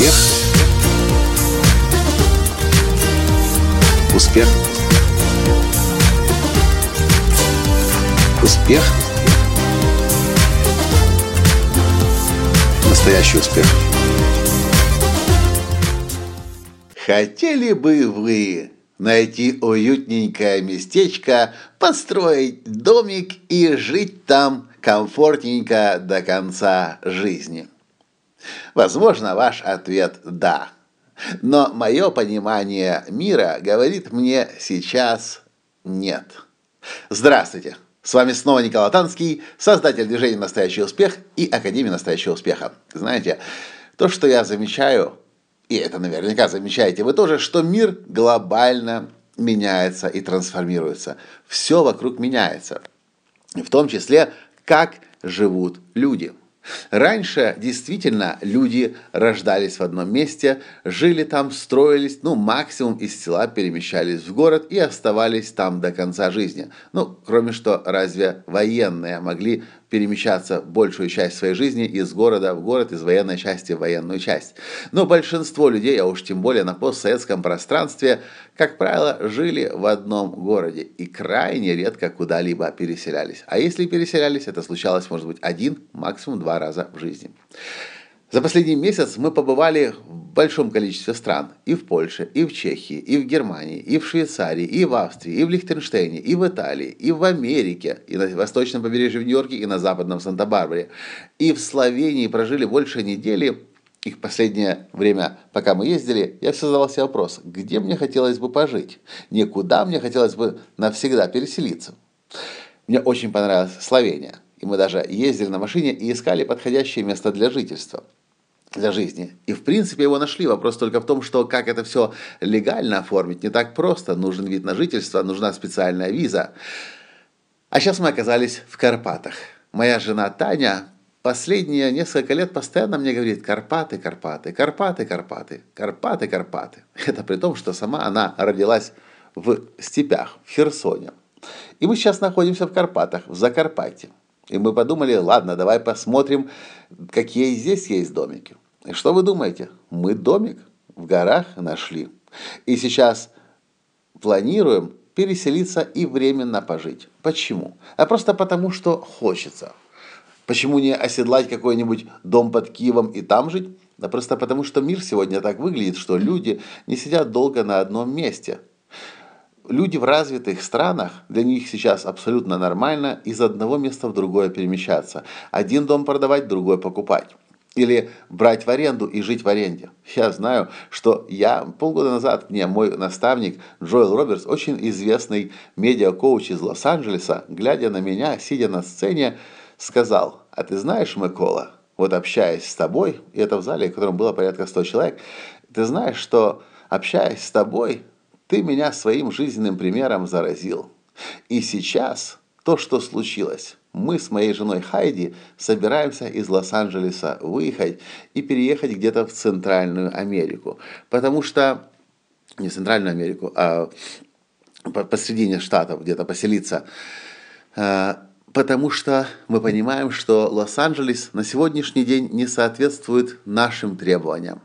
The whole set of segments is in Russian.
Успех. Успех. Успех. Настоящий успех. Хотели бы вы найти уютненькое местечко, построить домик и жить там комфортненько до конца жизни? Возможно, ваш ответ «да». Но мое понимание мира говорит мне сейчас «нет». Здравствуйте! С вами снова Николай Танский, создатель движения «Настоящий успех» и Академии «Настоящего успеха». Знаете, то, что я замечаю, и это наверняка замечаете вы тоже, что мир глобально меняется и трансформируется. Все вокруг меняется. В том числе, как живут люди – Раньше действительно люди рождались в одном месте, жили там, строились, ну, максимум из села перемещались в город и оставались там до конца жизни. Ну, кроме что, разве военные могли перемещаться большую часть своей жизни из города в город, из военной части в военную часть. Но большинство людей, а уж тем более на постсоветском пространстве, как правило, жили в одном городе и крайне редко куда-либо переселялись. А если переселялись, это случалось, может быть, один, максимум два раза в жизни. За последний месяц мы побывали в большом количестве стран. И в Польше, и в Чехии, и в Германии, и в Швейцарии, и в Австрии, и в Лихтенштейне, и в Италии, и в Америке, и на восточном побережье в Нью-Йорке, и на западном Санта-Барбаре. И в Словении прожили больше недели. И в последнее время, пока мы ездили, я все задал себе вопрос, где мне хотелось бы пожить? Никуда мне хотелось бы навсегда переселиться. Мне очень понравилась Словения. И мы даже ездили на машине и искали подходящее место для жительства для жизни. И в принципе его нашли. Вопрос только в том, что как это все легально оформить, не так просто. Нужен вид на жительство, нужна специальная виза. А сейчас мы оказались в Карпатах. Моя жена Таня последние несколько лет постоянно мне говорит «Карпаты, Карпаты, Карпаты, Карпаты, Карпаты, Карпаты». Это при том, что сама она родилась в степях, в Херсоне. И мы сейчас находимся в Карпатах, в Закарпатье. И мы подумали, ладно, давай посмотрим, какие здесь есть домики. И что вы думаете? Мы домик в горах нашли. И сейчас планируем переселиться и временно пожить. Почему? А просто потому, что хочется. Почему не оседлать какой-нибудь дом под Киевом и там жить? Да просто потому, что мир сегодня так выглядит, что люди не сидят долго на одном месте. Люди в развитых странах, для них сейчас абсолютно нормально из одного места в другое перемещаться. Один дом продавать, другой покупать или брать в аренду и жить в аренде. Я знаю, что я полгода назад мне мой наставник Джоэл Робертс, очень известный медиа-коуч из Лос-Анджелеса, глядя на меня, сидя на сцене, сказал, а ты знаешь, Микола, вот общаясь с тобой, и это в зале, в котором было порядка 100 человек, ты знаешь, что общаясь с тобой, ты меня своим жизненным примером заразил. И сейчас то, что случилось, мы с моей женой Хайди собираемся из Лос-Анджелеса выехать и переехать где-то в Центральную Америку. Потому что, не Центральную Америку, а посредине штатов где-то поселиться. А, потому что мы понимаем, что Лос-Анджелес на сегодняшний день не соответствует нашим требованиям.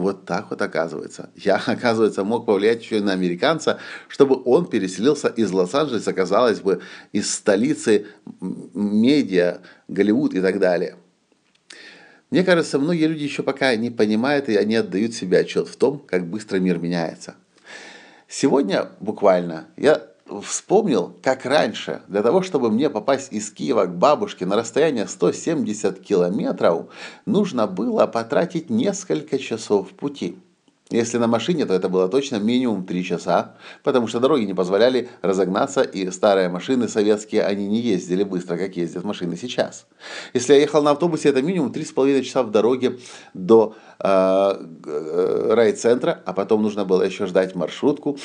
Вот так вот оказывается. Я, оказывается, мог повлиять еще и на американца, чтобы он переселился из Лос-Анджелеса, казалось бы, из столицы медиа, Голливуд и так далее. Мне кажется, многие люди еще пока не понимают и они отдают себе отчет в том, как быстро мир меняется. Сегодня буквально я вспомнил, как раньше, для того, чтобы мне попасть из Киева к бабушке на расстояние 170 километров, нужно было потратить несколько часов пути. Если на машине, то это было точно минимум 3 часа, потому что дороги не позволяли разогнаться, и старые машины советские, они не ездили быстро, как ездят машины сейчас. Если я ехал на автобусе, это минимум 3,5 часа в дороге до э, э, райцентра, а потом нужно было еще ждать маршрутку,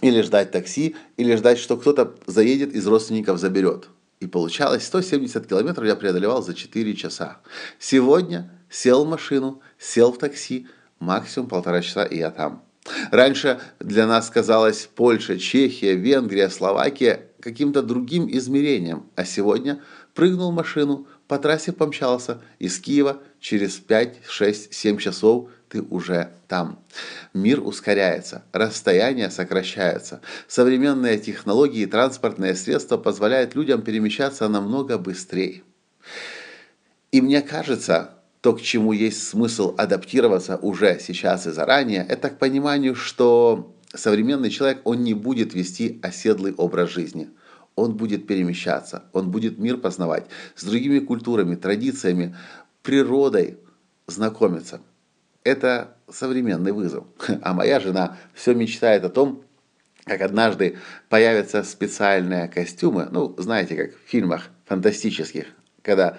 или ждать такси, или ждать, что кто-то заедет из родственников заберет. И получалось 170 километров я преодолевал за 4 часа. Сегодня сел в машину, сел в такси, максимум полтора часа, и я там. Раньше для нас казалось Польша, Чехия, Венгрия, Словакия каким-то другим измерением, а сегодня прыгнул в машину, по трассе помчался, из Киева через 5, 6, 7 часов ты уже там. Мир ускоряется, расстояния сокращаются. Современные технологии и транспортные средства позволяют людям перемещаться намного быстрее. И мне кажется, то, к чему есть смысл адаптироваться уже сейчас и заранее, это к пониманию, что современный человек, он не будет вести оседлый образ жизни. Он будет перемещаться, он будет мир познавать, с другими культурами, традициями, природой знакомиться. Это современный вызов. А моя жена все мечтает о том, как однажды появятся специальные костюмы, ну, знаете, как в фильмах фантастических, когда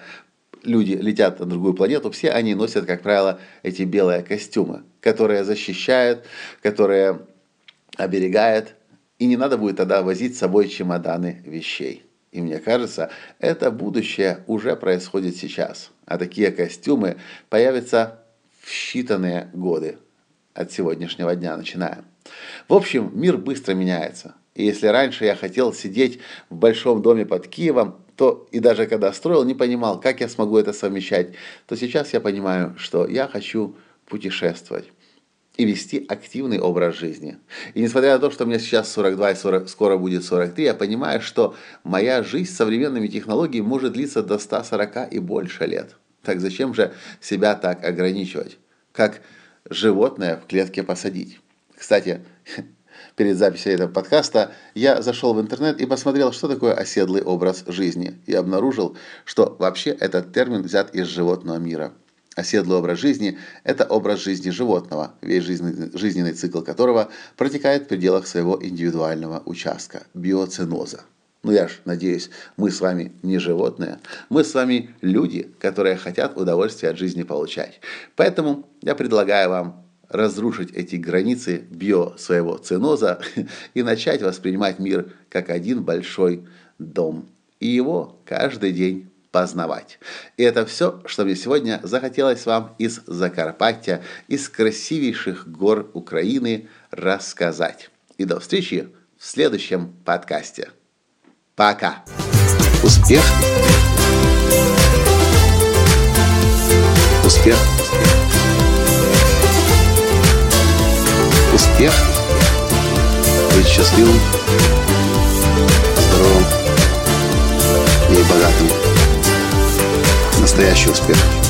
люди летят на другую планету, все они носят, как правило, эти белые костюмы, которые защищают, которые оберегают, и не надо будет тогда возить с собой чемоданы вещей. И мне кажется, это будущее уже происходит сейчас. А такие костюмы появятся в считанные годы от сегодняшнего дня начиная. В общем, мир быстро меняется. И если раньше я хотел сидеть в большом доме под Киевом, то и даже когда строил, не понимал, как я смогу это совмещать, то сейчас я понимаю, что я хочу путешествовать и вести активный образ жизни. И несмотря на то, что мне сейчас 42 и 40, скоро будет 43, я понимаю, что моя жизнь с современными технологиями может длиться до 140 и больше лет. Так зачем же себя так ограничивать? Как животное в клетке посадить. Кстати, перед записью этого подкаста я зашел в интернет и посмотрел, что такое оседлый образ жизни. И обнаружил, что вообще этот термин взят из животного мира. Оседлый образ жизни – это образ жизни животного, весь жизненный, жизненный цикл которого протекает в пределах своего индивидуального участка – биоценоза. Ну я ж надеюсь, мы с вами не животные, мы с вами люди, которые хотят удовольствие от жизни получать. Поэтому я предлагаю вам разрушить эти границы био своего ценоза и начать воспринимать мир как один большой дом. И его каждый день познавать. И это все, что мне сегодня захотелось вам из Закарпаття, из красивейших гор Украины рассказать. И до встречи в следующем подкасте. Пока. Успех. Успех. Успех. Быть счастливым, здоровым и богатым. Настоящий успех.